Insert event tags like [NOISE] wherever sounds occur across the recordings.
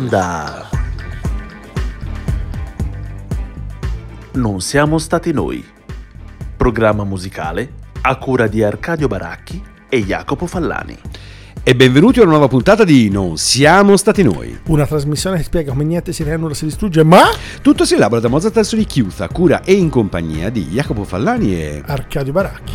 Onda. Non siamo stati noi. Programma musicale a cura di Arcadio Baracchi e Jacopo Fallani. E benvenuti a una nuova puntata di Non siamo stati noi. Una trasmissione che spiega come niente si nulla si distrugge, ma Tutto si elabora da Mozart Terzo di Chiusa, cura e in compagnia di Jacopo Fallani e... Arcadio Baracchi.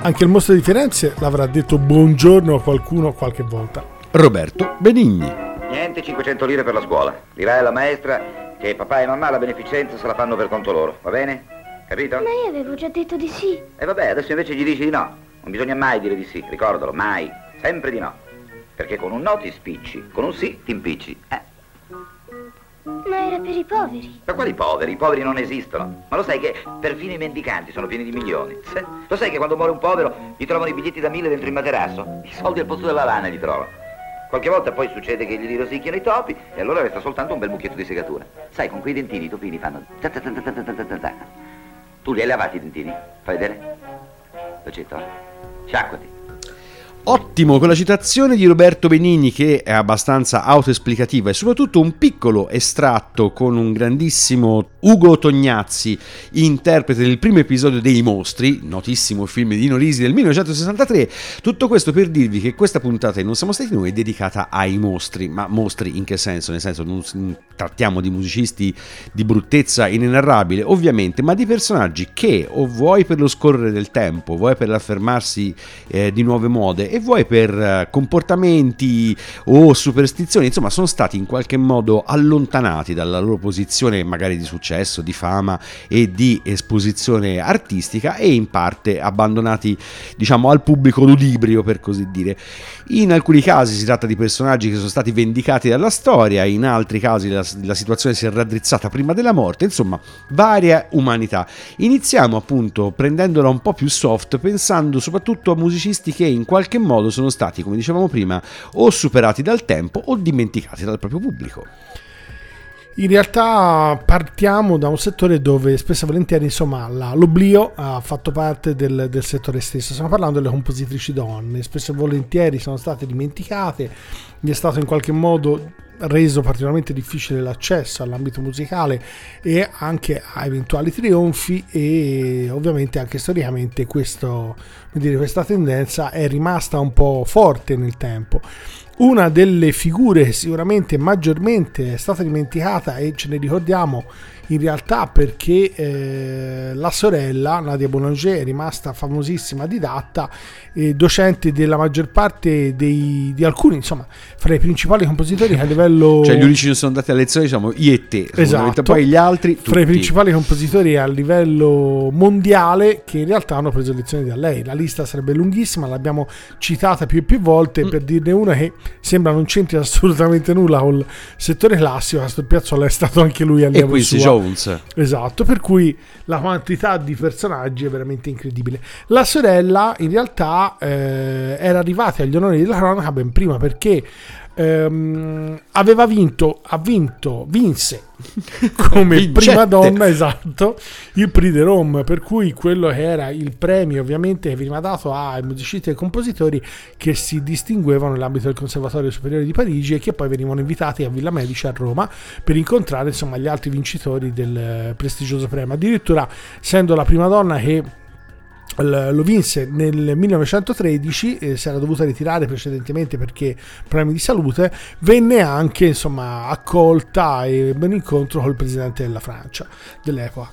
Anche il mostro di Firenze l'avrà detto buongiorno a qualcuno qualche volta. Roberto Benigni. Niente 500 lire per la scuola. Dirai alla maestra che papà e mamma la beneficenza se la fanno per conto loro, va bene? Capito? Ma io avevo già detto di sì. E vabbè, adesso invece gli dici di no. Non bisogna mai dire di sì, ricordalo, mai. Sempre di no. Perché con un no ti spicci, con un sì ti impicci. Eh, Ma era per i poveri. ma quali poveri? I poveri non esistono. Ma lo sai che perfino i mendicanti sono pieni di milioni? Sì. Lo sai che quando muore un povero gli trovano i biglietti da mille dentro il materasso? I soldi al posto della lana gli trovano. Qualche volta poi succede che gli rosicchiano i topi e allora resta soltanto un bel mucchietto di segatura. Sai, con quei dentini i topini fanno... Tu li hai lavati i dentini? Fai vedere? Lo cetto, eh? Sciacquati. Ottimo, con la citazione di Roberto Benigni che è abbastanza autoesplicativa e soprattutto un piccolo estratto con un grandissimo Ugo Tognazzi, interprete del primo episodio dei Mostri, notissimo film di Nino Risi del 1963. Tutto questo per dirvi che questa puntata Non siamo stati noi è dedicata ai mostri, ma mostri in che senso? Nel senso non trattiamo di musicisti di bruttezza inenarrabile, ovviamente, ma di personaggi che o vuoi per lo scorrere del tempo, vuoi per l'affermarsi eh, di nuove mode e vuoi per eh, comportamenti o superstizioni, insomma, sono stati in qualche modo allontanati dalla loro posizione magari di successo, di fama e di esposizione artistica e in parte abbandonati, diciamo, al pubblico ludibrio, per così dire. In alcuni casi si tratta di personaggi che sono stati vendicati dalla storia, in altri casi la, la situazione si è raddrizzata prima della morte, insomma, varia umanità. Iniziamo appunto prendendola un po' più soft, pensando soprattutto a musicisti che in qualche modo sono stati, come dicevamo prima, o superati dal tempo o dimenticati dal proprio pubblico. In realtà partiamo da un settore dove spesso e volentieri insomma, la- l'oblio ha fatto parte del, del settore stesso. Stiamo parlando delle compositrici donne, spesso e volentieri sono state dimenticate, gli è stato in qualche modo reso particolarmente difficile l'accesso all'ambito musicale e anche a eventuali trionfi e ovviamente anche storicamente questo, dire, questa tendenza è rimasta un po' forte nel tempo. Una delle figure che sicuramente maggiormente è stata dimenticata e ce ne ricordiamo in realtà perché eh, la sorella Nadia Boulanger è rimasta famosissima didatta e docente della maggior parte dei, di alcuni, insomma, fra i principali compositori a livello Cioè gli unici che sono andati a lezione diciamo io e te, Esatto. poi gli altri fra i tutti. principali compositori a livello mondiale che in realtà hanno preso lezioni da lei. La lista sarebbe lunghissima, l'abbiamo citata più e più volte Mm. per dirne una che sembra non c'entri assolutamente nulla col settore classico. Castro Piazzolla è stato anche lui e allievo Quincy sua. Jones. Esatto, per cui la quantità di personaggi è veramente incredibile. La sorella in realtà eh, era arrivata agli onori della cronaca ben prima perché ehm, aveva vinto, ha vinto, vinse [LAUGHS] come prima donna, esatto, il Prix de Rome, per cui quello che era il premio ovviamente che veniva dato ai musicisti e ai compositori che si distinguevano nell'ambito del Conservatorio Superiore di Parigi e che poi venivano invitati a Villa Medici a Roma per incontrare insomma gli altri vincitori del prestigioso premio. Addirittura essendo la prima donna che lo vinse nel 1913 eh, si era dovuta ritirare precedentemente perché problemi di salute. Venne anche insomma accolta e ebbe un incontro col presidente della Francia dell'epoca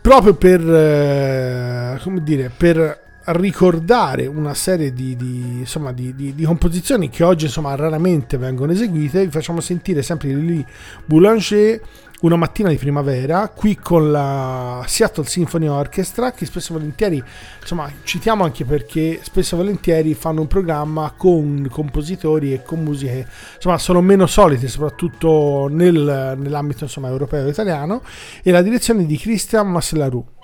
proprio per eh, come dire per ricordare una serie di, di, insomma, di, di- di composizioni che oggi insomma raramente vengono eseguite vi facciamo sentire sempre Lili Boulanger una mattina di primavera qui con la Seattle Symphony Orchestra che spesso e volentieri insomma citiamo anche perché spesso e volentieri fanno un programma con compositori e con musiche insomma sono meno solite soprattutto nel- nell'ambito insomma europeo e italiano e la direzione di Christian Masselarou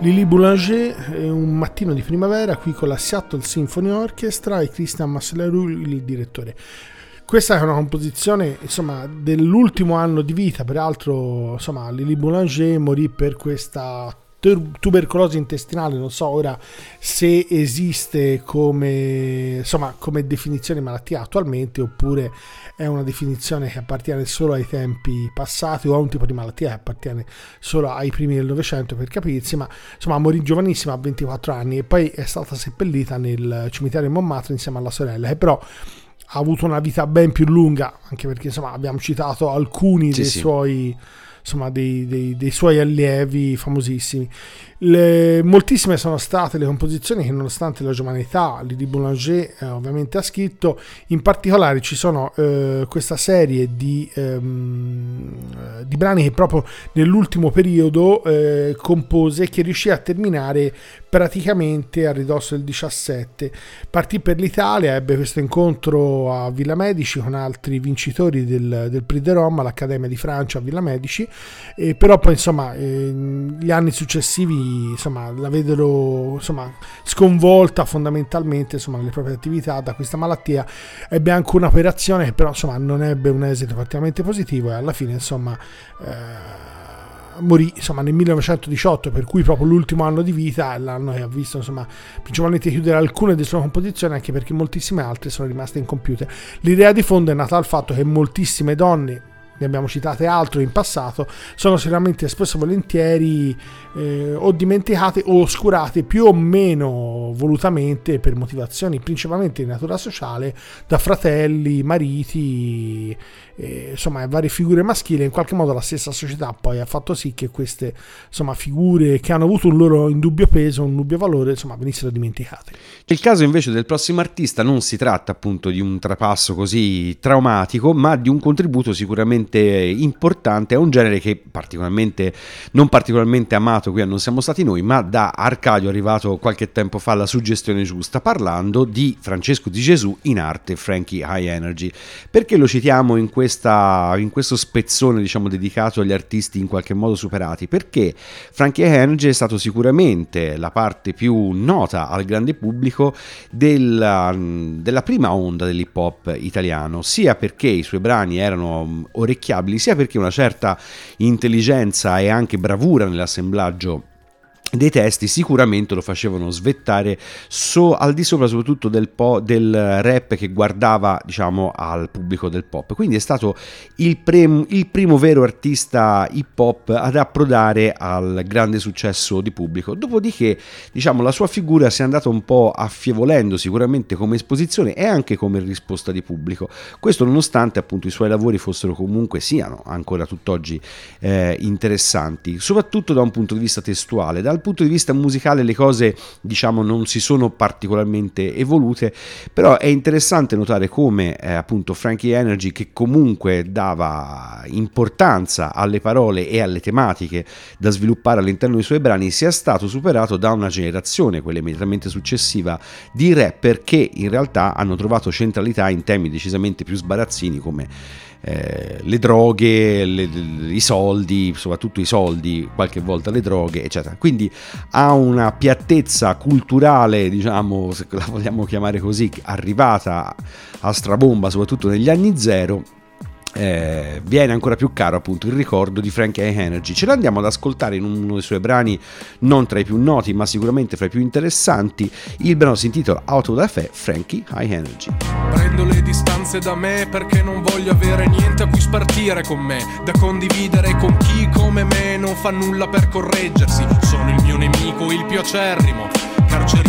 Lily Boulanger è un mattino di primavera qui con la Seattle Symphony Orchestra e Christian Maslerou il direttore. Questa è una composizione insomma, dell'ultimo anno di vita, peraltro insomma, Lily Boulanger morì per questa tubercolosi intestinale, non so ora se esiste come, insomma, come definizione di malattia attualmente oppure è una definizione che appartiene solo ai tempi passati o a un tipo di malattia che appartiene solo ai primi del Novecento per capirsi, ma insomma morì giovanissima a 24 anni e poi è stata seppellita nel cimitero di Montmartre insieme alla sorella che però ha avuto una vita ben più lunga anche perché insomma abbiamo citato alcuni sì, dei sì. suoi insomma, dei, dei, dei, suoi allievi famosissimi. Le, moltissime sono state le composizioni che nonostante la giovanità Lydie Boulanger eh, ovviamente ha scritto, in particolare ci sono eh, questa serie di, ehm, di, brani che proprio nell'ultimo periodo eh, compose e che riuscì a terminare praticamente a ridosso del 17. Partì per l'Italia, ebbe questo incontro a Villa Medici con altri vincitori del, del Prix de Rome all'Accademia di Francia a Villa Medici, però poi insomma eh, gli anni successivi insomma, la vedono insomma, sconvolta fondamentalmente insomma, nelle proprie attività da questa malattia. Ebbe anche un'operazione che però insomma, non ebbe un esito particolarmente positivo e alla fine insomma, eh, morì insomma, nel 1918, per cui proprio l'ultimo anno di vita è l'anno che ha visto insomma, principalmente chiudere alcune delle sue composizioni, anche perché moltissime altre sono rimaste incompiute. L'idea di fondo è nata dal fatto che moltissime donne ne abbiamo citate altre in passato, sono sicuramente spesso volentieri eh, o dimenticate o oscurate più o meno volutamente per motivazioni principalmente di natura sociale da fratelli, mariti, eh, insomma varie figure maschili. In qualche modo la stessa società poi ha fatto sì che queste insomma, figure che hanno avuto un loro indubbio peso, un indubbio valore, insomma, venissero dimenticate. Il caso invece del prossimo artista non si tratta appunto di un trapasso così traumatico, ma di un contributo sicuramente importante a un genere che particolarmente non particolarmente amato qui a Non siamo stati noi, ma da Arcadio è arrivato qualche tempo fa la suggestione giusta, parlando di Francesco di Gesù in arte Frankie High Energy. Perché lo citiamo in, questa, in questo spezzone diciamo, dedicato agli artisti in qualche modo superati? Perché Frankie High Energy è stato sicuramente la parte più nota al grande pubblico della, della prima onda dell'hip hop italiano, sia perché i suoi brani erano orecchiabili, sia perché una certa intelligenza e anche bravura nell'assemblaggio dei testi sicuramente lo facevano svettare so, al di sopra soprattutto del, po- del, rap che guardava diciamo al pubblico del pop. Quindi è stato il, pre- il, primo vero artista hip hop ad approdare al grande successo di pubblico. Dopodiché diciamo la sua figura si è andata un po' affievolendo sicuramente come esposizione e anche come risposta di pubblico. Questo nonostante appunto i suoi lavori fossero comunque siano ancora tutt'oggi eh, interessanti soprattutto da un punto di vista testuale. Dal punto di vista musicale le cose diciamo non si sono particolarmente evolute, però è interessante notare come eh, appunto Frankie Energy che comunque dava importanza alle parole e alle tematiche da sviluppare all'interno dei suoi brani sia stato superato da una generazione, quella immediatamente successiva, di rapper che in realtà hanno trovato centralità in temi decisamente più sbarazzini come eh, le droghe, le, i soldi, soprattutto i soldi, qualche volta le droghe, eccetera. Quindi ha una piattezza culturale, diciamo, se la vogliamo chiamare così, arrivata a strabomba, soprattutto negli anni zero, eh, viene ancora più caro appunto il ricordo di Frankie Energy. Ce l'andiamo ad ascoltare in uno dei suoi brani non tra i più noti ma sicuramente fra i più interessanti. Il brano si intitola Auto da Fe, Frankie High Energy. Prendo le distanze da me perché non voglio avere niente a cui spartire con me, da condividere con chi come me non fa nulla per correggersi. Sono il mio nemico, il più acerrimo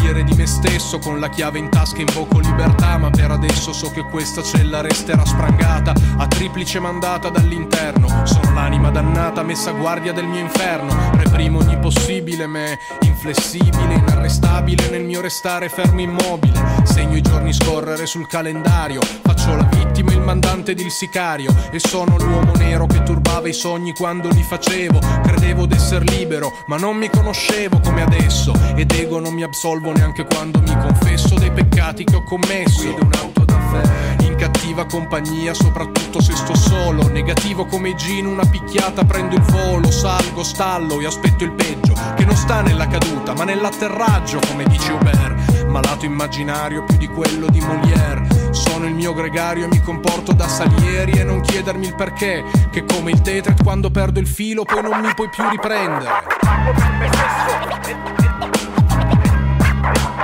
carceriere di me stesso con la chiave in tasca invoco libertà ma per adesso so che questa cella resterà sprangata a triplice mandata dall'interno. Sono l'anima dannata messa a guardia del mio inferno reprimo ogni possibile me inflessibile inarrestabile nel mio restare fermo immobile. Segno i giorni scorrere sul calendario faccio la vittima il mandante ed il sicario e sono l'uomo nero che turbava i sogni quando li facevo. Credevo d'esser libero ma non mi conoscevo come adesso ed ego non mi absolvo neanche quando mi confesso dei peccati che ho commesso. Guido un'auto da caffè. In cattiva compagnia, soprattutto se sto solo. Negativo come Gino, una picchiata, prendo il volo, salgo, stallo e aspetto il peggio. Che non sta nella caduta, ma nell'atterraggio, come dice Hubert. Malato immaginario più di quello di Molière. Sono il mio gregario e mi comporto da Salieri e non chiedermi il perché. Che come il Tetret quando perdo il filo poi non mi puoi più riprendere.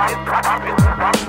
Caro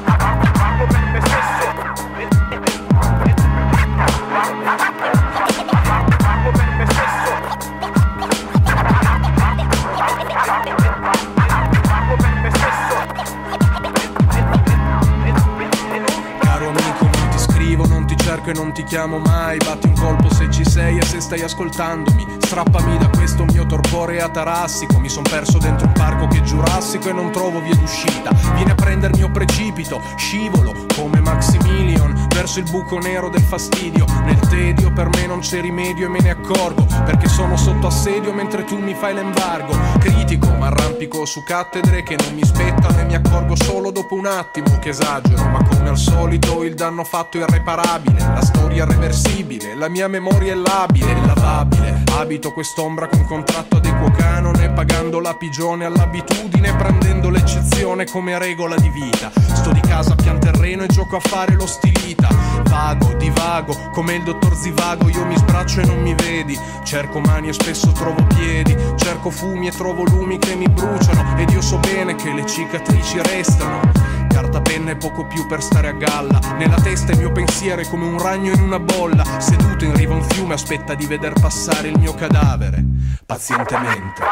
cerco non ti chiamo mai. Batti un colpo se ci sei e se stai ascoltandomi. Strappami da questo mio torpore atarassico. Mi son perso dentro un parco che è giurassico e non trovo via d'uscita. Vieni a prendermi o precipito, scivolo come Maximilian verso il buco nero del fastidio. Nel tedio per me non c'è rimedio e me ne accorgo. Perché sono sotto assedio mentre tu mi fai l'embargo. Critico, ma arrampico su cattedre che non mi spettano e mi accorgo solo dopo un attimo che esagero. Ma come al solito il danno fatto è irreparabile. La storia irreversibile, la mia memoria è labile, è lavabile. Abito quest'ombra con contratto ad equo canone, pagando la pigione all'abitudine, prendendo l'eccezione come regola di vita. Sto di casa pian terreno e gioco a fare lo stilita. Vago, divago, come il dottor Zivago, io mi sbraccio e non mi vedi. Cerco mani e spesso trovo piedi, cerco fumi e trovo lumi che mi bruciano. Ed io so bene che le cicatrici restano. Carta penna e poco più per stare a galla. Nella testa il mio pensiero è come un ragno in una bolla. Seduto in riva a un fiume aspetta di veder passare il mio cadavere. Pazientemente.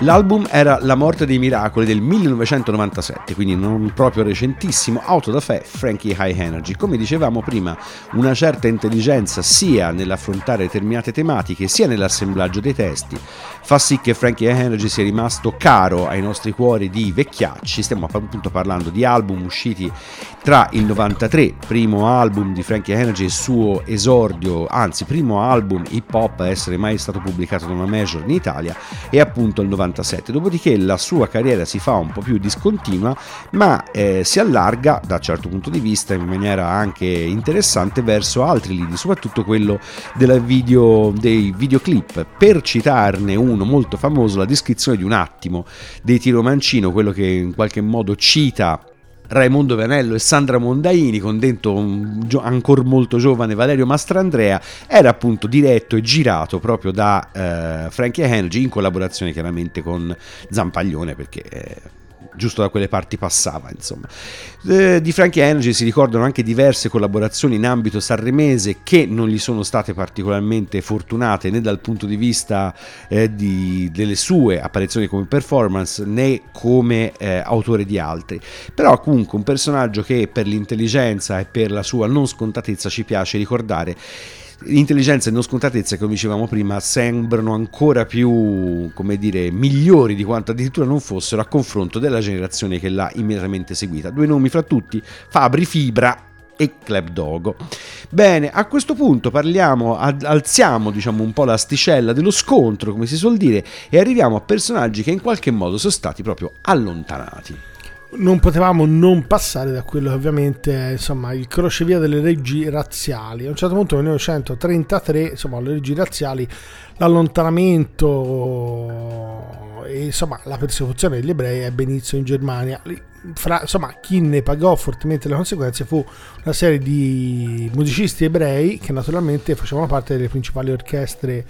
L'album era La morte dei miracoli del 1997, quindi non proprio recentissimo, auto da fè Frankie High Energy. Come dicevamo prima, una certa intelligenza sia nell'affrontare determinate tematiche sia nell'assemblaggio dei testi fa sì che Frankie High Energy sia rimasto caro ai nostri cuori di vecchiacci. Stiamo appunto parlando di album usciti tra il 93, primo album di Frankie Energy e il suo esordio, anzi primo album hip hop a essere mai stato pubblicato da una major in Italia, e appunto il 97. Dopodiché la sua carriera si fa un po' più discontinua, ma eh, si allarga da certo punto di vista in maniera anche interessante verso altri lidi, soprattutto quello video, dei videoclip. Per citarne uno molto famoso, la descrizione di un attimo dei Tiro Mancino, quello che in qualche modo cita Raimondo Vanello e Sandra Mondaini con dentro un gio- ancora molto giovane Valerio Mastrandrea era appunto diretto e girato proprio da eh, Frankie Energy in collaborazione chiaramente con Zampaglione perché eh, giusto da quelle parti passava insomma. Eh, di Frankie Energy si ricordano anche diverse collaborazioni in ambito sanremese che non gli sono state particolarmente fortunate né dal punto di vista eh, di, delle sue apparizioni come performance né come eh, autore di altri. Però comunque un personaggio che per l'intelligenza e per la sua non scontatezza ci piace ricordare L'intelligenza e non scontatezza, come dicevamo prima, sembrano ancora più, come dire, migliori di quanto addirittura non fossero a confronto della generazione che l'ha immediatamente seguita. Due nomi fra tutti, Fabri Fibra e Club Dogo. Bene, a questo punto parliamo, alziamo diciamo un po' l'asticella dello scontro, come si suol dire, e arriviamo a personaggi che in qualche modo sono stati proprio allontanati non potevamo non passare da quello che ovviamente è insomma, il crocevia delle leggi razziali. A un certo punto nel 1933, insomma, le leggi razziali, l'allontanamento e insomma, la persecuzione degli ebrei ebbe inizio in Germania. Fra, insomma, chi ne pagò fortemente le conseguenze fu una serie di musicisti ebrei che naturalmente facevano parte delle principali orchestre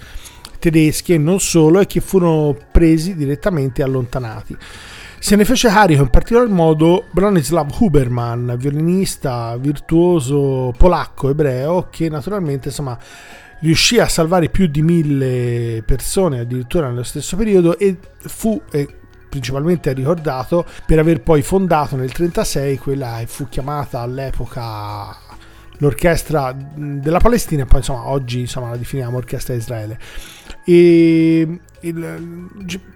tedesche e non solo e che furono presi direttamente e allontanati. Se ne fece carico in particolar modo Bronislaw Huberman, violinista virtuoso polacco ebreo che naturalmente insomma riuscì a salvare più di mille persone addirittura nello stesso periodo e fu eh, principalmente ricordato per aver poi fondato nel 1936 quella che fu chiamata all'epoca l'orchestra della Palestina poi insomma oggi insomma la definiamo orchestra di Israele. E il,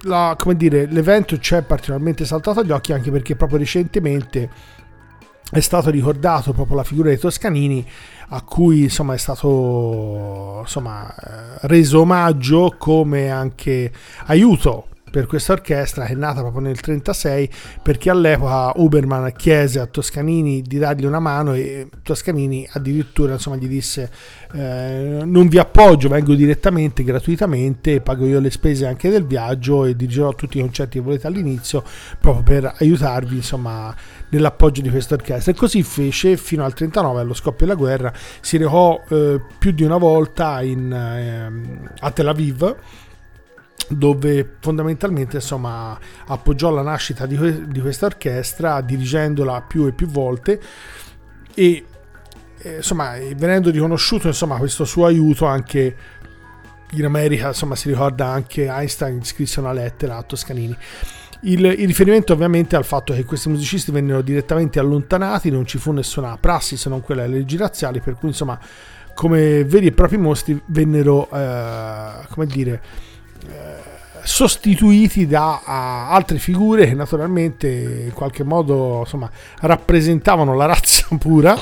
la, dire, l'evento ci è particolarmente saltato agli occhi anche perché proprio recentemente è stato ricordato proprio la figura dei Toscanini a cui insomma è stato insomma, reso omaggio come anche aiuto per questa orchestra che è nata proprio nel 1936 perché all'epoca Uberman chiese a Toscanini di dargli una mano e Toscanini addirittura insomma, gli disse eh, non vi appoggio, vengo direttamente, gratuitamente, pago io le spese anche del viaggio e dirigerò tutti i concerti che volete all'inizio proprio per aiutarvi insomma, nell'appoggio di questa orchestra. E così fece fino al 39 allo scoppio della guerra si recò eh, più di una volta in, eh, a Tel Aviv dove fondamentalmente insomma appoggiò la nascita di, di questa orchestra dirigendola più e più volte e eh, insomma venendo riconosciuto insomma questo suo aiuto anche in America insomma si ricorda anche Einstein scrisse una lettera a Toscanini. Il, il, riferimento ovviamente al fatto che questi musicisti vennero direttamente allontanati, non ci fu nessuna prassi se non quella delle leggi razziali, per cui insomma come veri e propri mostri vennero, eh, come dire, sostituiti da altre figure che naturalmente in qualche modo insomma, rappresentavano la [LAUGHS] razza pura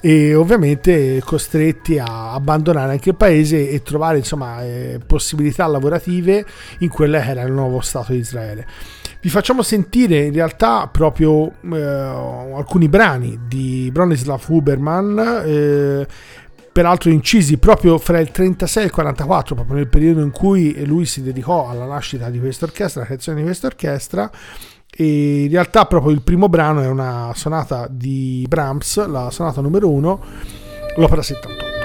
e ovviamente costretti a abbandonare anche il paese e trovare insomma, eh, possibilità lavorative in quello che era il nuovo Stato di Israele. Vi facciamo sentire in realtà proprio eh, alcuni brani di Bronislav Huberman eh, peraltro incisi proprio fra il 36 e il 44, proprio nel periodo in cui lui si dedicò alla nascita di questa orchestra, alla creazione di questa orchestra. E in realtà proprio il primo brano è una sonata di Brahms, la sonata numero 1, l'opera 78.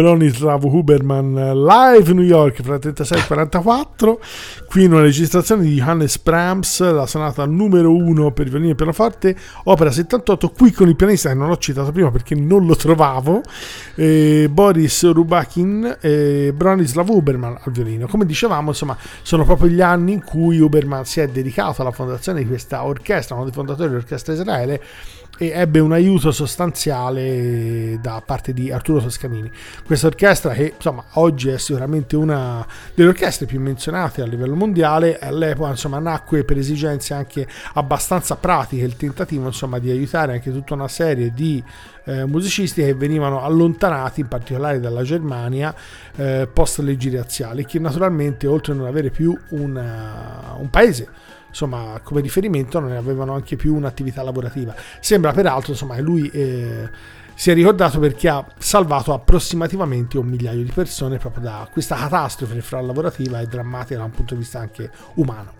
Bronislav Huberman live New York fra 36 e 44 qui una registrazione di Johannes Brahms la sonata numero 1 per violino e pianoforte opera 78 qui con il pianista che non l'ho citato prima perché non lo trovavo eh, Boris Rubakin e Bronislav Huberman al violino. Come dicevamo insomma sono proprio gli anni in cui Huberman si è dedicato alla fondazione di questa orchestra uno dei fondatori dell'orchestra Israele e ebbe un aiuto sostanziale da parte di Arturo Toscanini. Questa orchestra che insomma oggi è sicuramente una delle orchestre più menzionate a livello mondiale, all'epoca insomma nacque per esigenze anche abbastanza pratiche il tentativo insomma di aiutare anche tutta una serie di eh, musicisti che venivano allontanati in particolare dalla Germania eh, post leggi razziali che naturalmente oltre a non avere più una, un paese insomma, come riferimento non avevano anche più un'attività lavorativa. Sembra peraltro insomma, che lui eh, si è ricordato perché ha salvato approssimativamente un migliaio di persone proprio da questa catastrofe fra lavorativa e drammatica da un punto di vista anche umano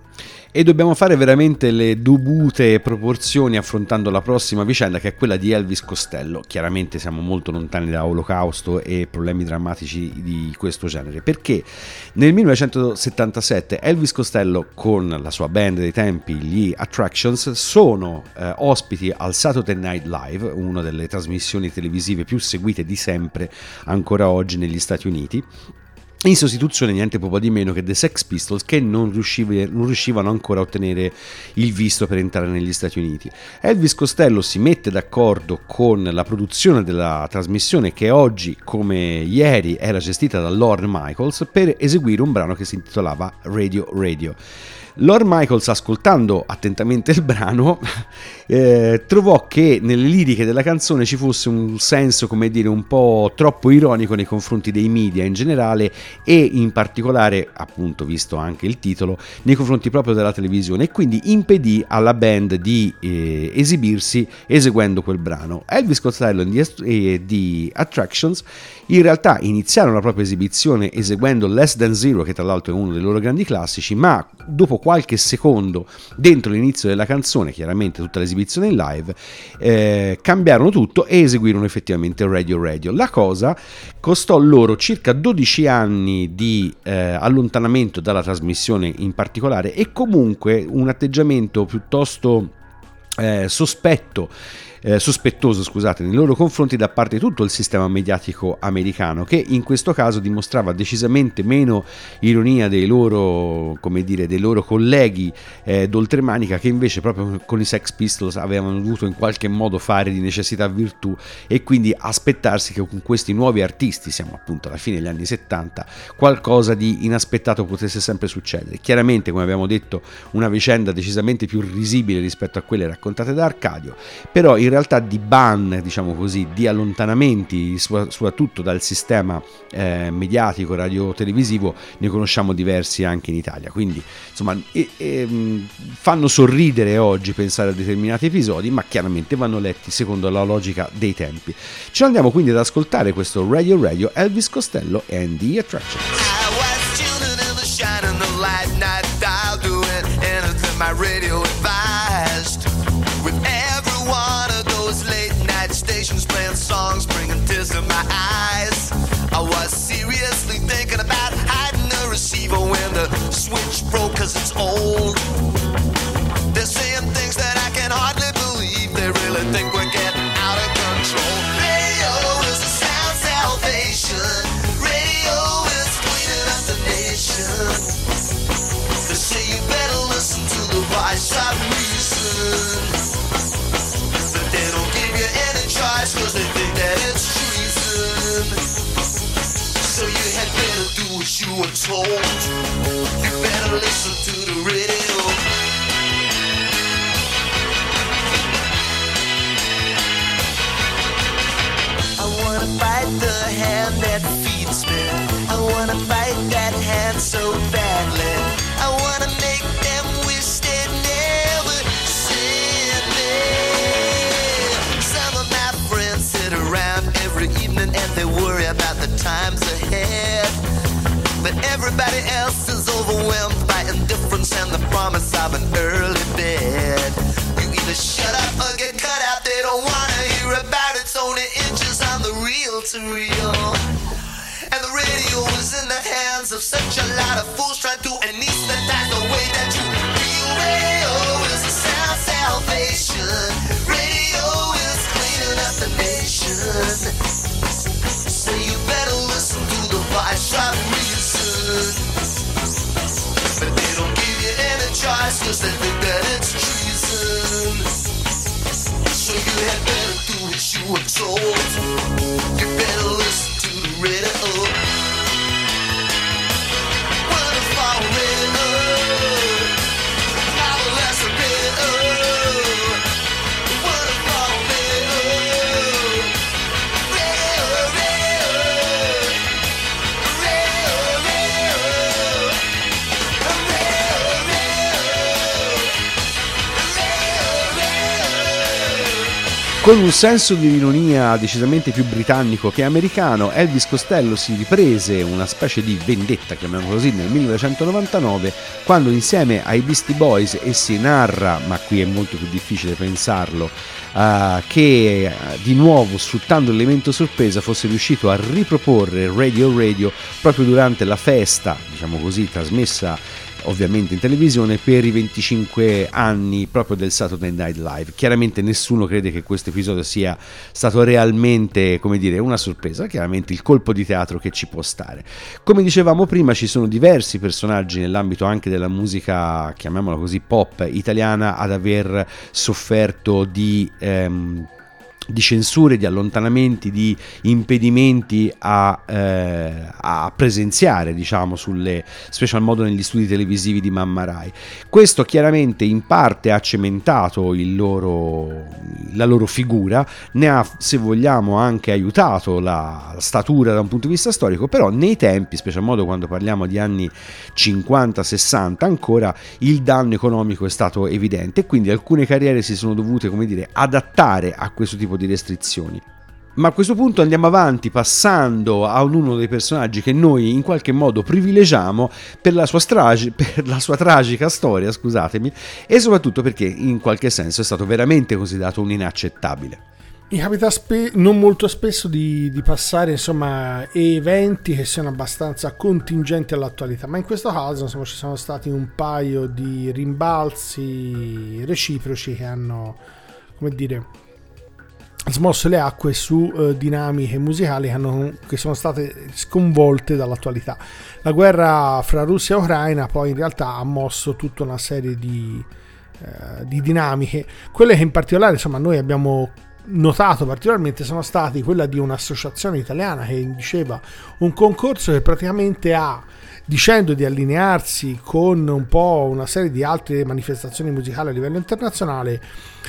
e dobbiamo fare veramente le dovute proporzioni affrontando la prossima vicenda che è quella di Elvis Costello. Chiaramente siamo molto lontani da Olocausto e problemi drammatici di questo genere perché nel 1977 Elvis Costello con la sua band dei tempi, gli Attractions, sono eh, ospiti al Saturday Night Live, una delle trasmissioni televisive più seguite di sempre ancora oggi negli Stati Uniti in sostituzione niente poco di meno che The Sex Pistols che non, non, riuscivano ancora a ottenere il visto per entrare negli Stati Uniti. Elvis Costello si mette d'accordo con la produzione della trasmissione che oggi come ieri era gestita da Lorne Michaels per eseguire un brano che si intitolava Radio Radio. Lord Michaels, ascoltando attentamente il brano, [LAUGHS] eh, trovò che nelle liriche della canzone ci fosse un senso, come dire, un po' troppo ironico nei confronti dei media in generale e in particolare, appunto, visto anche il titolo, nei confronti proprio della televisione e quindi impedì alla band di eh, esibirsi eseguendo quel brano. Elvis Costello di, di Attractions in realtà iniziarono la propria esibizione eseguendo Less Than Zero, che tra l'altro è uno dei loro grandi classici, ma dopo qualche secondo dentro l'inizio della canzone, chiaramente tutta l'esibizione in live, eh, cambiarono tutto e eseguirono effettivamente Radio Radio. La cosa costò loro circa 12 anni di eh, allontanamento dalla trasmissione in particolare e comunque un atteggiamento piuttosto eh, sospetto eh, sospettoso scusate, nei loro confronti da parte di tutto il sistema mediatico americano che in questo caso dimostrava decisamente meno ironia dei loro, dire, dei loro colleghi eh, d'oltremanica che invece proprio con i Sex Pistols avevano dovuto in qualche modo fare di necessità virtù e quindi aspettarsi che con questi nuovi artisti, siamo appunto alla fine degli anni 70, qualcosa di inaspettato potesse sempre succedere. Chiaramente, come abbiamo detto, una vicenda decisamente più risibile rispetto a quelle raccontate da Arcadio, però in realtà di ban, diciamo così, di allontanamenti, soprattutto dal sistema eh, mediatico, radio-televisivo, ne conosciamo diversi anche in Italia. Quindi, insomma, e, e, fanno sorridere oggi pensare a determinati episodi, ma chiaramente vanno letti secondo la logica dei tempi. Ci andiamo quindi ad ascoltare questo Radio Radio Elvis Costello and the Attractions. my radio tears to my eyes. I was seriously thinking about hiding the receiver when the switch broke cause it's old. They're saying things that I can hardly believe. They really think we're getting out of control. Radio is the sound salvation. Radio is cleaning up the nation. They say you better listen to the voice of you were told. You better listen to the radio. I wanna fight the hand that feeds me. I wanna fight that hand so badly. I wanna make them wish they never me. Some of my friends sit around every evening and they worry about the times ahead. Everybody else is overwhelmed by indifference and the promise of an early bed. You either shut up or get cut out. They don't wanna hear about it. It's only inches on the reel to reel. And the radio is in the hands of such a lot of fools trying to anesthetize the way that you feel. Radio is sound salvation. Radio is cleaning up the nation. So you better listen to the voice of reason. But they don't give you any choice cause they think that it's treason. So you had better do what you were told. You better Con un senso di ironia decisamente più britannico che americano, Elvis Costello si riprese una specie di vendetta, chiamiamolo così, nel 1999, quando insieme ai Beastie Boys e si narra, ma qui è molto più difficile pensarlo, eh, che eh, di nuovo sfruttando l'elemento sorpresa fosse riuscito a riproporre Radio Radio proprio durante la festa, diciamo così, trasmessa ovviamente in televisione per i 25 anni proprio del Saturday Night Live. Chiaramente nessuno crede che questo episodio sia stato realmente, come dire, una sorpresa, chiaramente il colpo di teatro che ci può stare. Come dicevamo prima, ci sono diversi personaggi nell'ambito anche della musica, chiamiamola così, pop italiana ad aver sofferto di ehm, di censure, di allontanamenti, di impedimenti a, eh, a presenziare, diciamo, sulle special modo negli studi televisivi di Mamma Rai. Questo chiaramente in parte ha cementato il loro, la loro figura, ne ha, se vogliamo, anche aiutato la statura da un punto di vista storico, però nei tempi, special modo quando parliamo di anni 50-60, ancora il danno economico è stato evidente e quindi alcune carriere si sono dovute, come dire, adattare a questo tipo di restrizioni. Ma a questo punto andiamo avanti passando a uno dei personaggi che noi in qualche modo privilegiamo per la sua, stragi- [LAUGHS] per la sua tragica storia, scusatemi, e soprattutto perché in qualche senso è stato veramente considerato un inaccettabile. Mi capita spe- non molto spesso di, di passare insomma eventi che siano abbastanza contingenti all'attualità, ma in questo caso insomma, ci sono stati un paio di rimbalzi reciproci che hanno, come dire, smosso le acque su eh, dinamiche musicali che, hanno- che sono state sconvolte dall'attualità. La guerra fra Russia e Ucraina poi in realtà ha mosso tutta una serie di, eh, di dinamiche, quelle che in particolare insomma noi abbiamo notato particolarmente sono stati quella di un'associazione italiana che diceva un concorso che praticamente ha dicendo di allinearsi con un po' una serie di altre manifestazioni musicali a livello internazionale,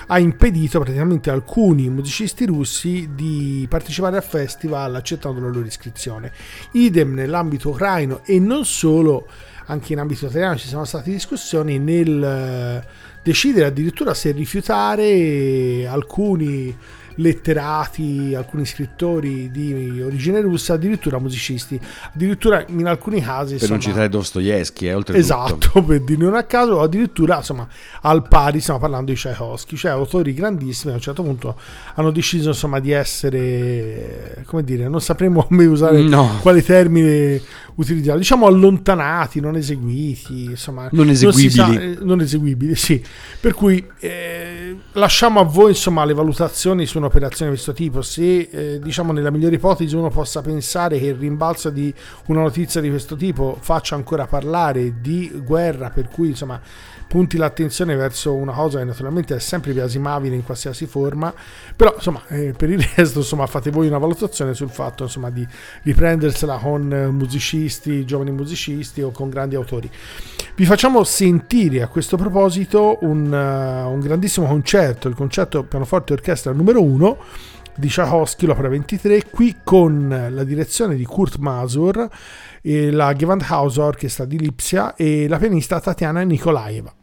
ha impedito praticamente alcuni musicisti russi di partecipare al festival accettando la loro iscrizione. Idem nell'ambito ucraino e non solo, anche in ambito italiano ci sono state discussioni nel eh, decidere addirittura se rifiutare alcuni letterati, alcuni scrittori di origine russa, addirittura musicisti, addirittura in alcuni casi Per non insomma, citare Dostoevsky, eh, oltretutto. Esatto, [LAUGHS] per dire non a caso, o addirittura insomma al pari stiamo parlando di Tchaikovsky, cioè autori grandissimi a un certo punto hanno deciso insomma di essere, come dire, non sapremo [LAUGHS] come usare No. quali termini utilizzare, diciamo allontanati, non eseguiti, insomma Non eseguibili. sa- eh, non eseguibili, sì. Per cui eh, lasciamo a voi insomma le valutazioni su un'operazione di questo tipo. Se eh, diciamo nella migliore ipotesi uno possa pensare che il rimbalzo di una notizia di questo tipo faccia ancora parlare di guerra, per cui insomma punti l'attenzione verso una cosa che naturalmente è sempre biasimabile in qualsiasi forma, però insomma eh, per il [LAUGHS] resto insomma fate voi una valutazione sul fatto insomma di riprendersela con eh, musicisti, giovani musicisti o con grandi autori. Vi facciamo sentire a questo proposito un, eh, un grandissimo concerto, il concerto pianoforte orchestra numero 1 di Tchaikovsky, l'opera 23, qui con la direzione di Kurt Masur, la Gewandhaus Orchestra di Lipsia e la pianista Tatiana Nikolaeva.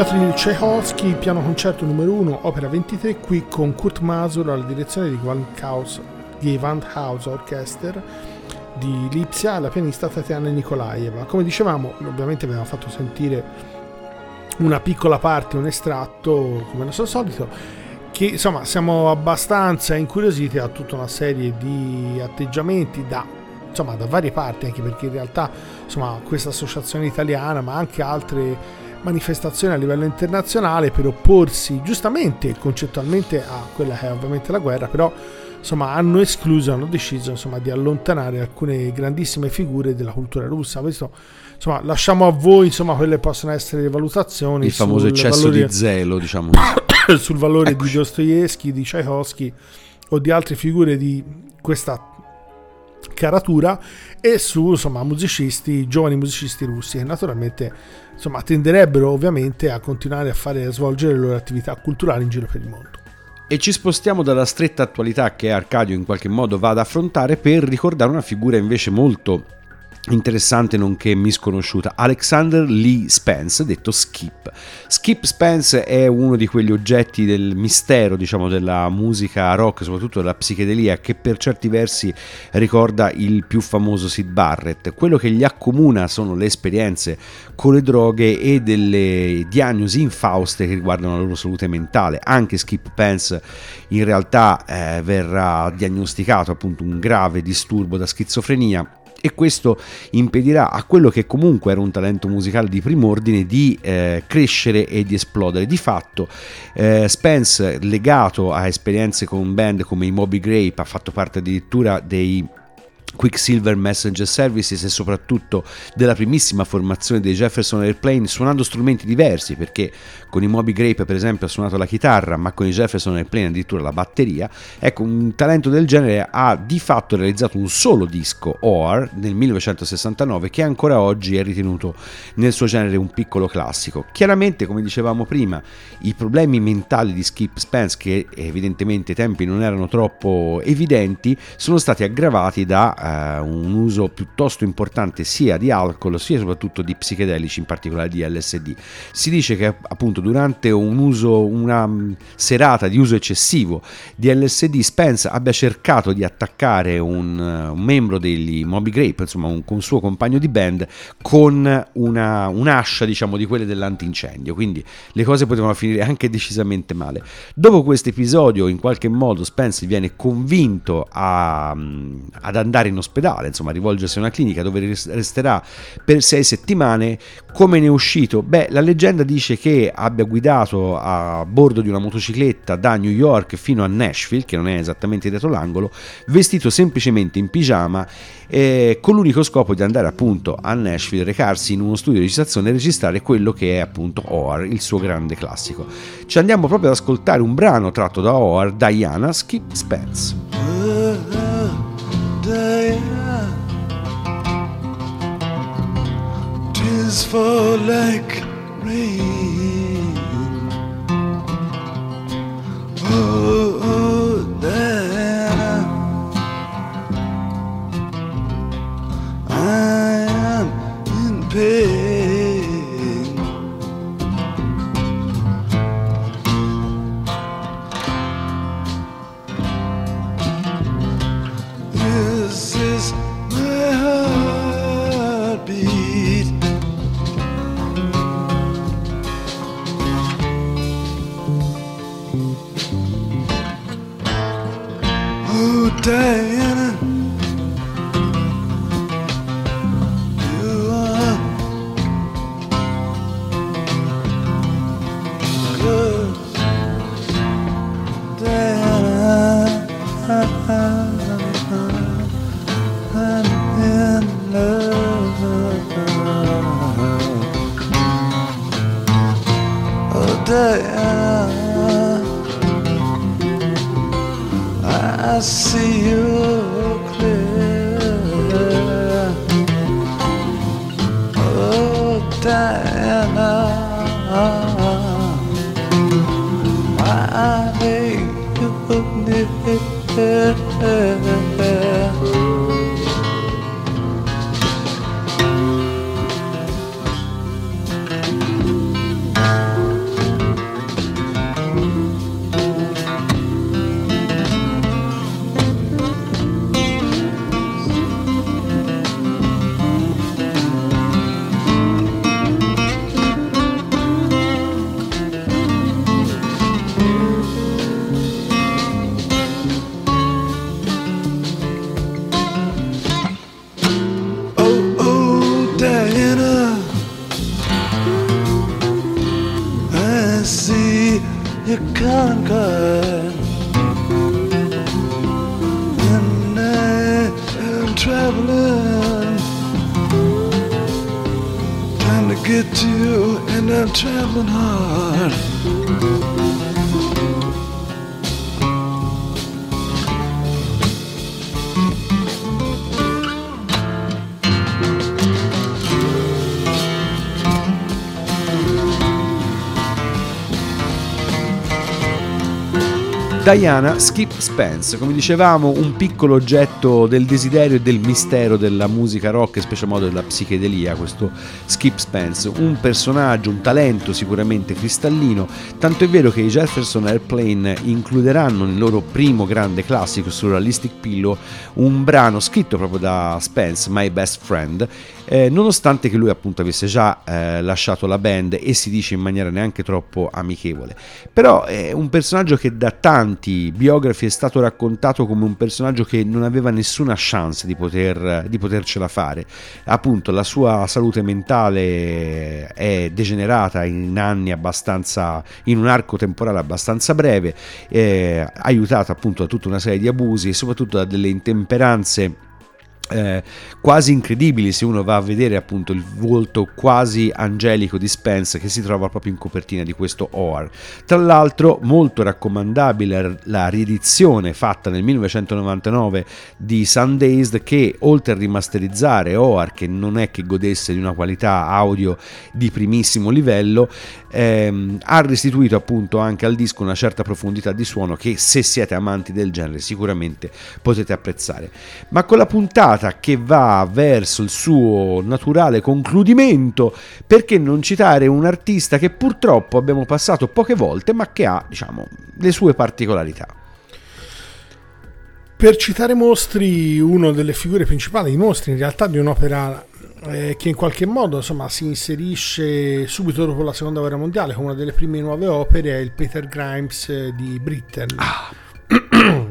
Piotr Tchaikovsky, piano concerto numero 1, opera 23, qui con Kurt Masur alla direzione di Gewandhaus, Orchester di Lipsia la pianista Tatiana Nikolaeva. Come dicevamo, ovviamente abbiamo fatto sentire una piccola parte, un estratto, come nostro solito, che insomma siamo abbastanza incuriositi a tutta una serie di atteggiamenti da, insomma, da varie parti, anche perché in realtà insomma, questa associazione italiana, ma anche altre manifestazioni a livello internazionale per opporsi giustamente e concettualmente a quella che è ovviamente la guerra, però insomma hanno escluso, hanno deciso insomma di allontanare alcune grandissime figure della cultura russa. Questo insomma lasciamo a voi insomma quelle possono essere le valutazioni Il famoso eccesso valore- di zelo, diciamo. [COUGHS] sul valore Eccoci. di Dostoevsky, di Tchaikovsky o di altre figure di questa caratura e su insomma musicisti, giovani musicisti russi che naturalmente insomma tenderebbero ovviamente a continuare a fare a svolgere le loro attività culturali in giro per il mondo. E ci spostiamo dalla stretta attualità che Arcadio in qualche modo va ad affrontare per ricordare una figura invece molto interessante nonché misconosciuta. Alexander Lee Spence detto Skip. Skip Spence è uno di quegli oggetti del mistero diciamo della musica rock soprattutto della psichedelia che per certi versi ricorda il più famoso Sid Barrett. Quello che gli accomuna sono le esperienze con le droghe e delle diagnosi infauste che riguardano la loro salute mentale. Anche Skip Spence in realtà eh, verrà diagnosticato appunto un grave disturbo da schizofrenia e questo impedirà a quello che comunque era un talento musicale di prim'ordine di eh, crescere e di esplodere. Di fatto eh, Spence, legato a esperienze con band come i Moby Grape, ha fatto parte addirittura dei Quicksilver Messenger Services e soprattutto della primissima formazione dei Jefferson Airplane suonando strumenti diversi perché con i Moby Grape per esempio ha suonato la chitarra ma con i Jefferson Airplane addirittura la batteria. Ecco un talento del genere ha di fatto realizzato un solo disco OR nel 1969 che ancora oggi è ritenuto nel suo genere un piccolo classico. Chiaramente come dicevamo prima i problemi mentali di Skip Spence che evidentemente ai tempi non erano troppo evidenti sono stati aggravati da eh, un uso piuttosto importante sia di alcol sia soprattutto di psichedelici in particolare di LSD si dice che appunto durante un uso una mm, serata di uso eccessivo di LSD Spence abbia cercato di attaccare un, eh, un membro degli Moby Grape insomma un, un suo compagno di band con una, un'ascia diciamo di quelle dell'antincendio. Quindi le cose potevano finire anche decisamente male. Dopo questo episodio in qualche modo Spence viene convinto a, mm, ad andare in ospedale insomma rivolgersi a una clinica dove res- resterà per sei settimane come ne è uscito? Beh, la leggenda dice che abbia guidato a bordo di una motocicletta da New York fino a Nashville, che non è esattamente dietro l'angolo, vestito semplicemente in pigiama, eh, con l'unico scopo di andare appunto a Nashville, recarsi in uno studio di registrazione e registrare quello che è appunto OR, il suo grande classico. Ci andiamo proprio ad ascoltare un brano tratto da OR, Diana Skip Spence. Tis for like rain. Oh, oh, Diana. I am in pain. uh, uh, uh. Diana Skip Spence, come dicevamo, un piccolo oggetto del desiderio e del mistero della musica rock, in special modo della psichedelia, questo Skip Spence, un personaggio, un talento sicuramente cristallino, tanto è vero che i Jefferson Airplane includeranno nel loro primo grande classico su Realistic Pillow un brano scritto proprio da Spence, My Best Friend, eh, nonostante che lui appunto avesse già eh, lasciato la band e si dice in maniera neanche troppo amichevole. Però è un personaggio che da tanti biografi è stato raccontato come un personaggio che non aveva nessuna chance di, poter, di potercela fare. Appunto la sua salute mentale è degenerata in anni abbastanza, in un arco temporale abbastanza breve, eh, aiutata appunto da tutta una serie di abusi e soprattutto da delle intemperanze eh, quasi incredibili se uno va a vedere appunto il volto quasi angelico di Spence che si trova proprio in copertina di questo OAR. Tra l'altro molto raccomandabile la riedizione fatta nel 1999 di Sundazed che oltre a rimasterizzare OAR che non è che godesse di una qualità audio di primissimo livello ehm, ha restituito appunto anche al disco una certa profondità di suono che se siete amanti del genere sicuramente potete apprezzare. Ma con la puntata che va verso il suo naturale concludimento, perché non citare un artista che purtroppo abbiamo passato poche volte, ma che ha, diciamo, le sue particolarità. Per citare mostri, una delle figure principali di mostri, in realtà di un'opera eh, che in qualche modo insomma, si inserisce subito dopo la seconda guerra mondiale come una delle prime nuove opere, è il Peter Grimes eh, di Britten. [CLEARS THROAT]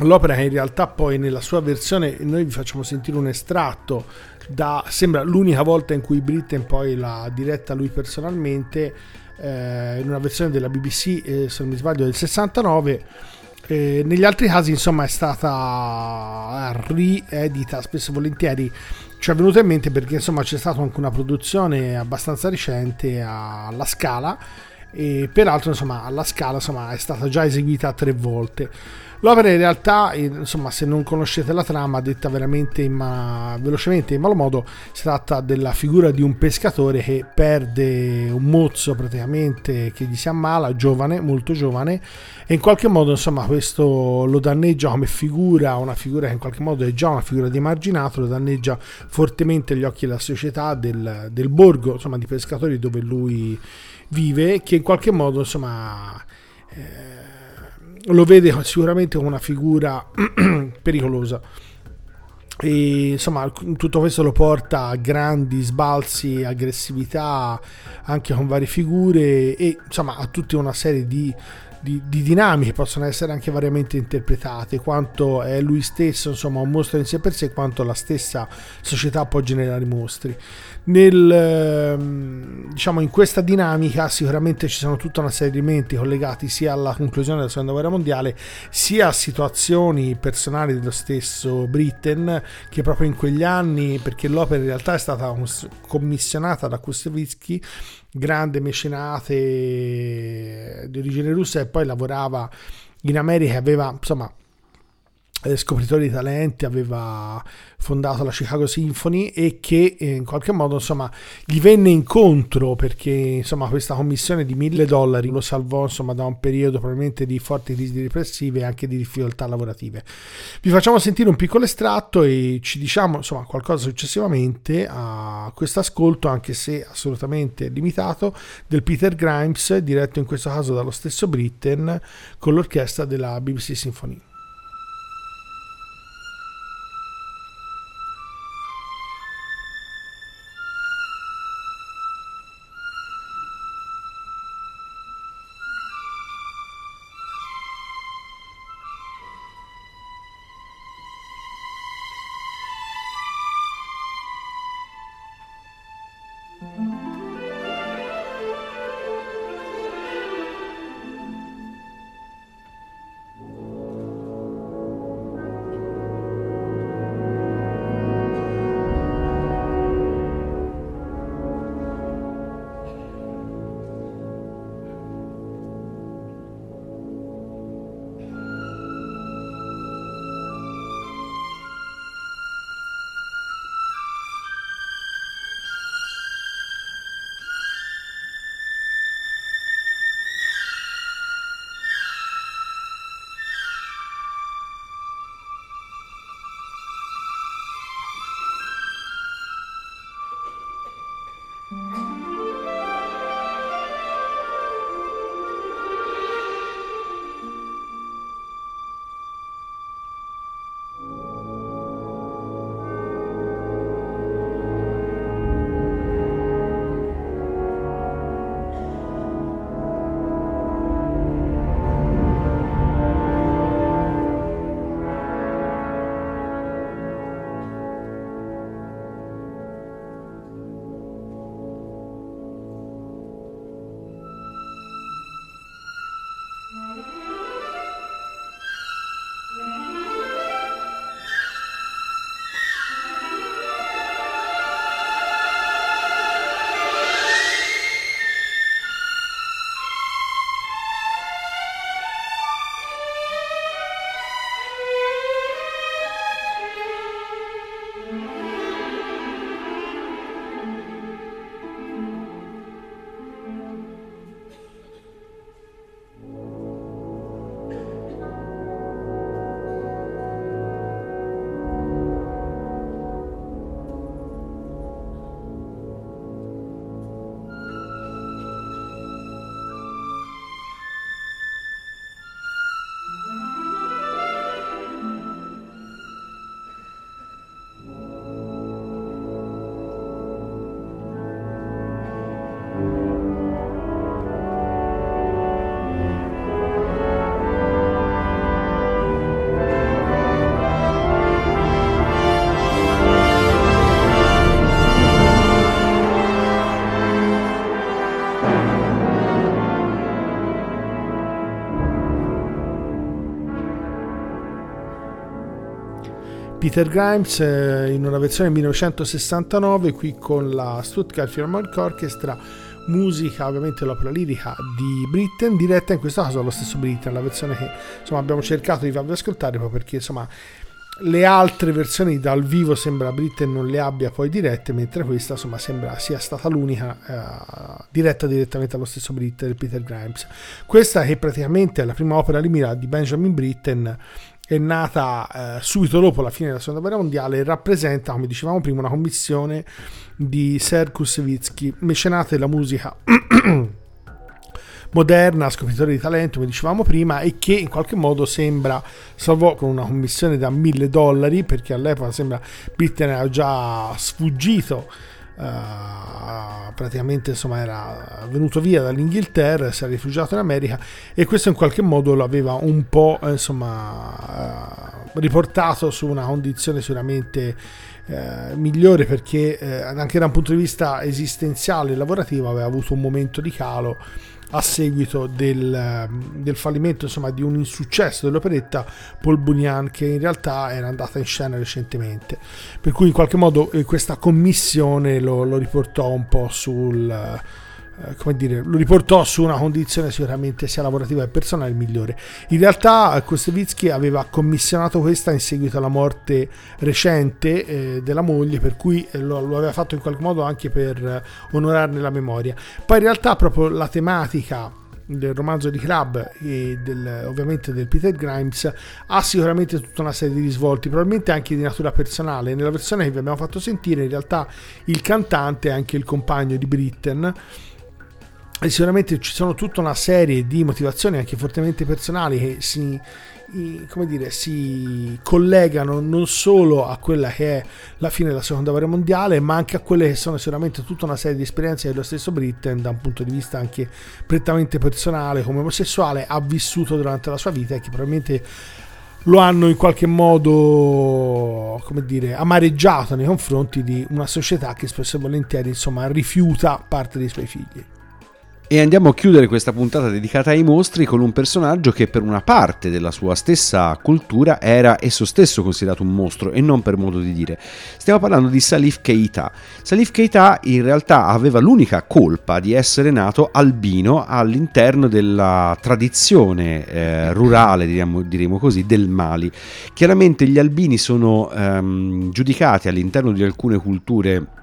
L'opera in realtà poi nella sua versione, noi vi facciamo sentire un estratto, da, sembra l'unica volta in cui Britten poi l'ha diretta lui personalmente, eh, in una versione della BBC, eh, se non mi sbaglio, del 69. Eh, negli altri casi, insomma, è stata riedita spesso e volentieri. Ci è venuto in mente perché, insomma, c'è stata anche una produzione abbastanza recente alla Scala. E peraltro, insomma, alla Scala insomma, è stata già eseguita tre volte. L'opera in realtà, insomma, se non conoscete la trama, detta veramente in ma- velocemente in malo modo, si tratta della figura di un pescatore che perde un mozzo praticamente che gli si ammala, giovane, molto giovane, e in qualche modo, insomma, questo lo danneggia come figura, una figura che in qualche modo è già una figura di marginato, lo danneggia fortemente agli occhi della società del, del borgo, insomma, di pescatori dove lui vive, che in qualche modo, insomma... Eh, lo vede sicuramente come una figura [CLEARS THROAT] pericolosa. E insomma, tutto questo lo porta a grandi sbalzi, aggressività anche con varie figure e insomma a tutta una serie di, di, di dinamiche possono essere anche variamente interpretate. Quanto è lui stesso, insomma, un mostro in sé per sé, quanto la stessa società può generare mostri nel, ehm, diciamo, in questa dinamica sicuramente ci sono tutta una serie di elementi collegati sia alla conclusione della seconda guerra mondiale sia a situazioni personali dello stesso Britten che proprio in quegli anni perché l'opera in realtà è stata commissionata da Kustavitsky grande mecenate di origine russa e poi lavorava in America aveva insomma scopritore di talenti, aveva fondato la Chicago Symphony e che eh, in qualche modo insomma gli venne incontro perché insomma questa commissione di mille dollari lo salvò insomma da un periodo probabilmente di forti crisi depressive e anche di difficoltà lavorative. Vi facciamo sentire un piccolo estratto e ci diciamo insomma qualcosa successivamente a questo ascolto anche se assolutamente limitato del Peter Grimes diretto in questo caso dallo stesso Britten con l'orchestra della BBC Symphony. Peter Grimes eh, in una versione 1969 qui con la Stuttgart Philharmonic Orchestra musica ovviamente l'opera lirica di Britten diretta in questo caso dallo stesso Britten la versione che insomma abbiamo cercato di farvi ascoltare proprio perché insomma le altre versioni dal vivo sembra Britten non le abbia poi dirette mentre questa insomma sembra sia stata l'unica eh, diretta direttamente allo stesso Britten Peter Grimes. Questa che praticamente è la prima opera lirica di Benjamin Britten è nata eh, subito dopo la fine della seconda guerra mondiale e rappresenta, come dicevamo prima, una commissione di Serkus Kusevitsky, mecenate della musica [CLEARS THROAT] moderna, scopritore di talento, come dicevamo prima, e che in qualche modo sembra salvò con una commissione da mille dollari, perché all'epoca sembra Britten era già sfuggito Uh, praticamente insomma era venuto via dall'Inghilterra, si era rifugiato in America e questo in qualche modo l'aveva un po' eh, insomma uh, riportato su una condizione sicuramente uh, migliore perché anche da un punto di vista esistenziale e lavorativo aveva avuto un momento di calo a seguito del, del, fallimento insomma, di un insuccesso dell'operetta Paul Bunyan che in realtà era andata in scena recentemente. Per cui in qualche modo eh, questa commissione lo, lo riportò un po' sul eh, come dire, lo riportò su una condizione sicuramente sia lavorativa che personale migliore. In realtà eh, Kostevitsky aveva commissionato questa in seguito alla morte recente eh, della moglie, per cui eh, lo, lo, aveva fatto in qualche modo anche per onorarne la memoria. Poi in realtà proprio la tematica del romanzo di Club e del, ovviamente del Peter Grimes ha sicuramente tutta una serie di risvolti, probabilmente anche di natura personale. Nella versione che vi abbiamo fatto sentire, in realtà il cantante è anche il compagno di Britten e sicuramente ci sono tutta una serie di motivazioni anche fortemente personali che si, dire, si collegano non solo a quella che è la fine della seconda guerra mondiale ma anche a quelle che sono sicuramente tutta una serie di esperienze dello stesso Britten da un punto di vista anche prettamente personale come omosessuale ha vissuto durante la sua vita e che probabilmente lo hanno in qualche modo come dire amareggiato nei confronti di una società che spesso e volentieri insomma rifiuta parte dei suoi figli e andiamo a chiudere questa puntata dedicata ai mostri con un personaggio che per una parte della sua stessa cultura era esso stesso considerato un mostro e non per modo di dire. Stiamo parlando di Salif Keita. Salif Keita in realtà aveva l'unica colpa di essere nato albino all'interno della tradizione eh, rurale, diremo, diremo, così, del Mali. Chiaramente gli albini sono ehm, giudicati all'interno di alcune culture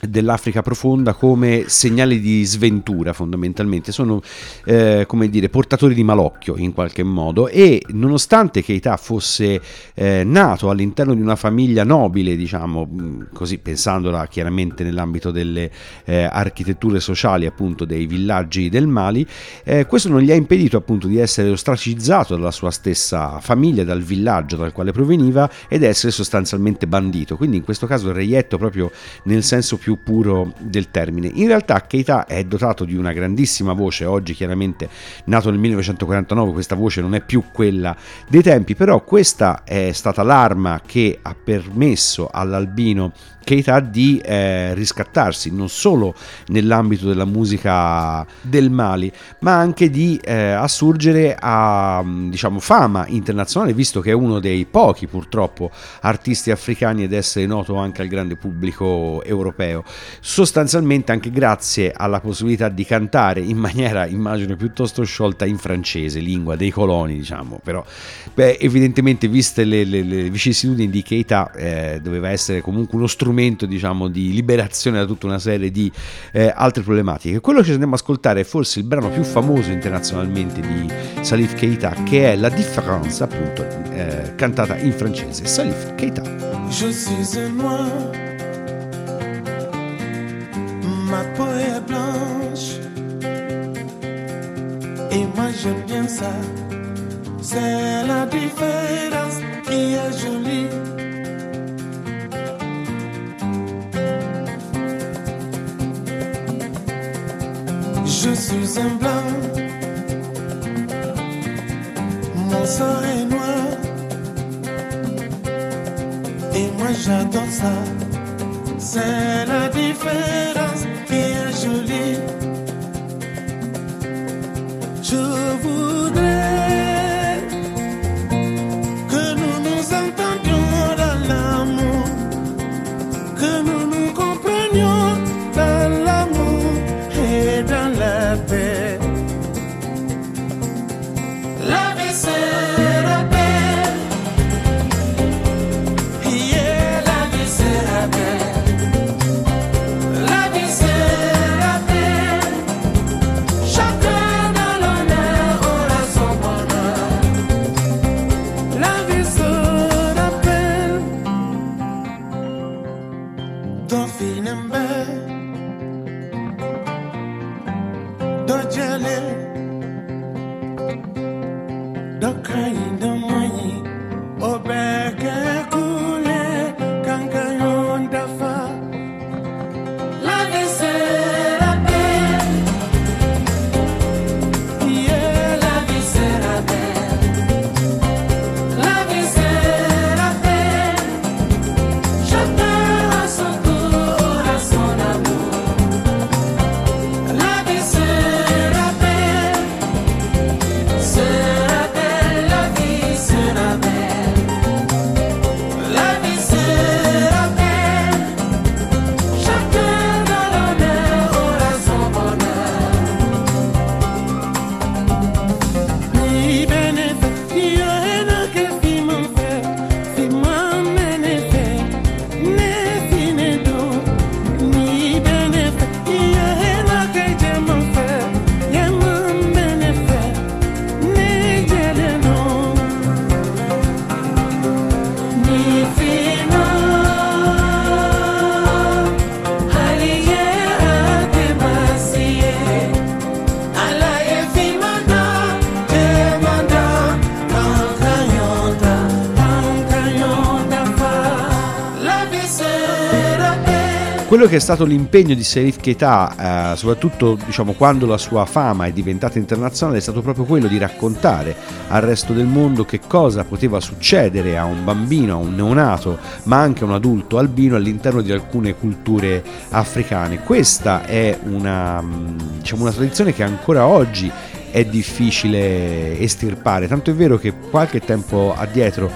dell'Africa profonda come segnali di sventura fondamentalmente. Sono eh, come dire portatori di malocchio in qualche modo. E nonostante Keita fosse eh, nato all'interno di una famiglia nobile diciamo così pensandola chiaramente nell'ambito delle eh, architetture sociali appunto dei villaggi del Mali eh, questo non gli ha impedito appunto di essere ostracizzato dalla sua stessa famiglia dal villaggio dal quale proveniva ed essere sostanzialmente bandito. Quindi in questo caso reietto proprio nel senso più più puro del termine. In realtà Keita è dotato di una grandissima voce, oggi chiaramente nato nel 1949 questa voce non è più quella dei tempi, però questa è stata l'arma che ha permesso all'albino Keita di eh, riscattarsi non solo nell'ambito della musica del Mali, ma anche di eh, assurgere a diciamo, fama internazionale, visto che è uno dei pochi purtroppo artisti africani ed essere noto anche al grande pubblico europeo. Sostanzialmente anche grazie alla possibilità di cantare in maniera, immagino, piuttosto sciolta in francese, lingua dei coloni, diciamo, però beh, evidentemente viste le, le, le vicissitudini di Keita eh, doveva essere comunque uno strumento strumento diciamo, di liberazione da tutta una serie di eh, altre problematiche. Quello che ci andiamo ad ascoltare è forse il brano più famoso internazionalmente di Salif Keita, che è La Différence, appunto, eh, cantata in francese. Salif Keita. Je suis un noir, ma peau est blanche, et moi j'aime bien ça. C'est la différence qui est jolie. Je suis un blanc, mon sang est noir, et moi j'adore ça. C'est la différence qui est jolie. Je voudrais quello che è stato l'impegno di Serif Keita, eh, soprattutto diciamo, quando la sua fama è diventata internazionale, è stato proprio quello di raccontare al resto del mondo che cosa poteva succedere a un bambino, a un neonato, ma anche a un adulto albino all'interno di alcune culture africane. Questa è una, mh, diciamo, una tradizione che ancora oggi è difficile estirpare, tanto è vero che qualche tempo addietro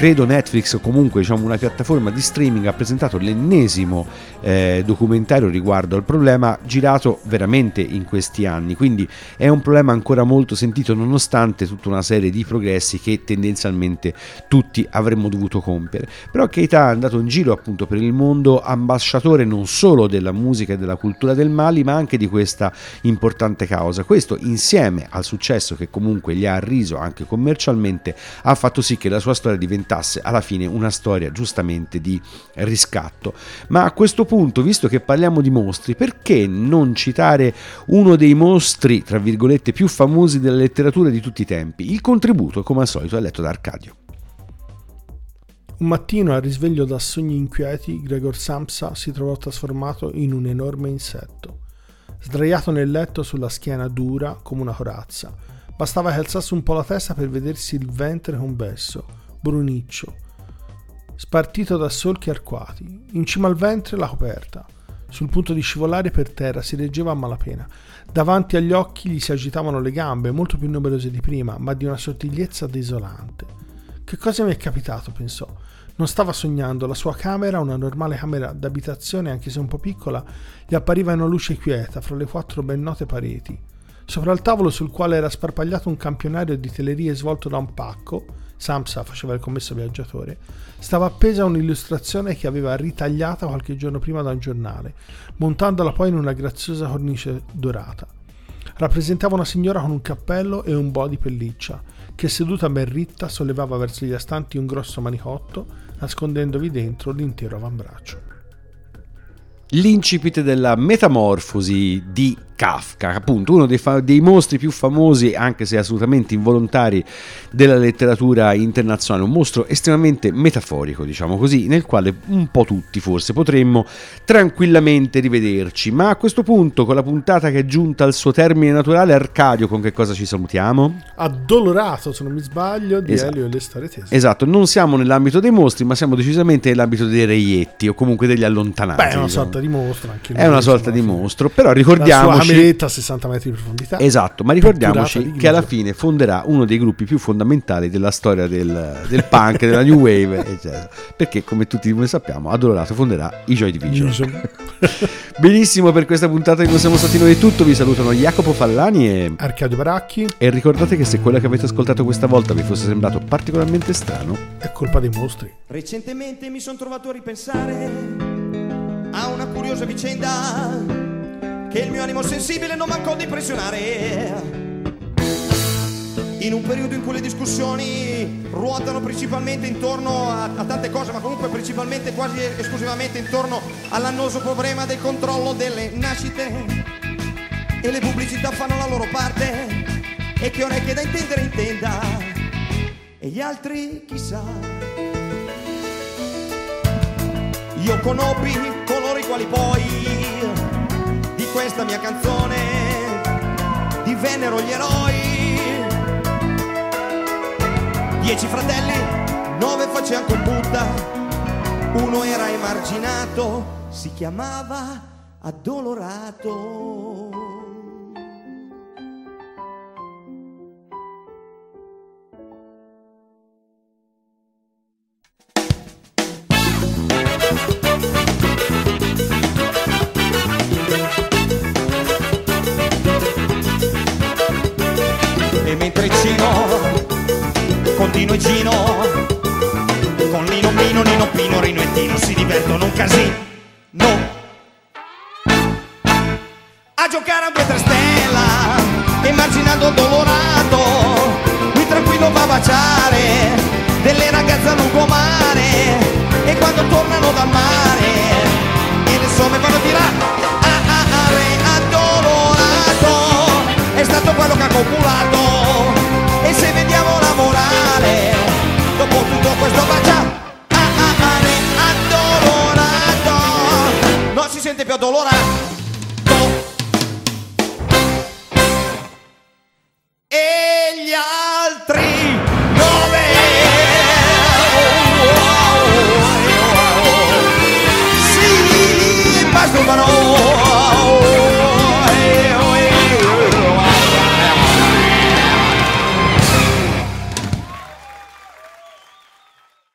credo Netflix o comunque diciamo, una piattaforma di streaming ha presentato l'ennesimo eh, documentario riguardo al problema girato veramente in questi anni. Quindi è un problema ancora molto sentito nonostante tutta una serie di progressi che tendenzialmente tutti avremmo dovuto compiere. Però Keita è andato in giro appunto per il mondo ambasciatore non solo della musica e della cultura del Mali ma anche di questa importante causa. Questo insieme al successo che comunque gli ha arriso anche commercialmente ha fatto sì che la sua storia diventasse alla fine una storia giustamente di riscatto. Ma a questo punto, visto che parliamo di mostri, perché non citare uno dei mostri, tra virgolette, più famosi della letteratura di tutti i tempi? Il contributo, come al solito, è letto da Arcadio. Un mattino, al risveglio da sogni inquieti, Gregor Samsa si trovò trasformato in un enorme insetto. Sdraiato nel letto sulla schiena dura come una corazza, bastava che alzasse un po' la testa per vedersi il ventre convesso, bruniccio, spartito da solchi arcuati. In cima al ventre la coperta. Sul punto di scivolare per terra si reggeva a malapena. Davanti agli occhi gli si agitavano le gambe, molto più numerose di prima, ma di una sottigliezza desolante. Che cosa mi è capitato? pensò. Non stava sognando, la sua camera, una normale camera d'abitazione, anche se un po' piccola, gli appariva una luce quieta fra le quattro ben note pareti. Sopra il tavolo sul quale era sparpagliato un campionario di telerie svolto da un pacco, Samsa faceva il commesso viaggiatore, stava appesa un'illustrazione che aveva ritagliata qualche giorno prima da un giornale, montandola poi in una graziosa cornice dorata. Rappresentava una signora con un cappello e un bo di pelliccia, che seduta ben ritta sollevava verso gli astanti un grosso manicotto, nascondendovi dentro l'intero avambraccio. L'incipit della metamorfosi di Kafka, appunto uno dei, fa- dei, mostri più famosi, anche se assolutamente involontari, della letteratura internazionale, un mostro estremamente metaforico, diciamo così, nel quale un po' tutti forse potremmo tranquillamente rivederci. Ma a questo punto, con la puntata che è giunta al suo termine naturale, Arcadio, con che cosa ci salutiamo? Addolorato, se non mi sbaglio, di Esatto. Elio e le storie tese. Esatto, non siamo nell'ambito dei mostri, ma siamo decisamente nell'ambito dei reietti o comunque degli allontanati. Beh, è una diciamo. sorta di mostro anche È una sorta di mostro, però ricordiamoci cameretta a 60 metri di profondità. Esatto, ma ricordiamoci di che alla fine fonderà uno dei gruppi più fondamentali della storia del, del punk, della new wave, eccetera. Perché, come tutti noi sappiamo, Addolorato fonderà i Joy Division. [LAUGHS] Benissimo, per questa puntata di Non siamo stati noi è tutto. Vi salutano Jacopo Fallani e, Arcadio Baracchi e ricordate che se quello che avete ascoltato questa volta vi fosse sembrato particolarmente strano, è colpa dei mostri. Recentemente mi sono trovato a ripensare a una curiosa vicenda che il mio animo sensibile non mancò di impressionare. In un periodo in cui le discussioni ruotano principalmente intorno a, a tante cose, ma comunque principalmente quasi esclusivamente intorno all'annoso problema del controllo delle nascite e le pubblicità fanno la loro parte e che orecchie da intendere intenda e gli altri chissà. Io conobbi coloro i quali poi questa mia canzone divennero gli eroi. Dieci fratelli, nove facevano Buddha, uno era emarginato, si chiamava Addolorato. Continua e Gino. Con Lino Mino, Nino Pino, Rino e Tino si divertono un casino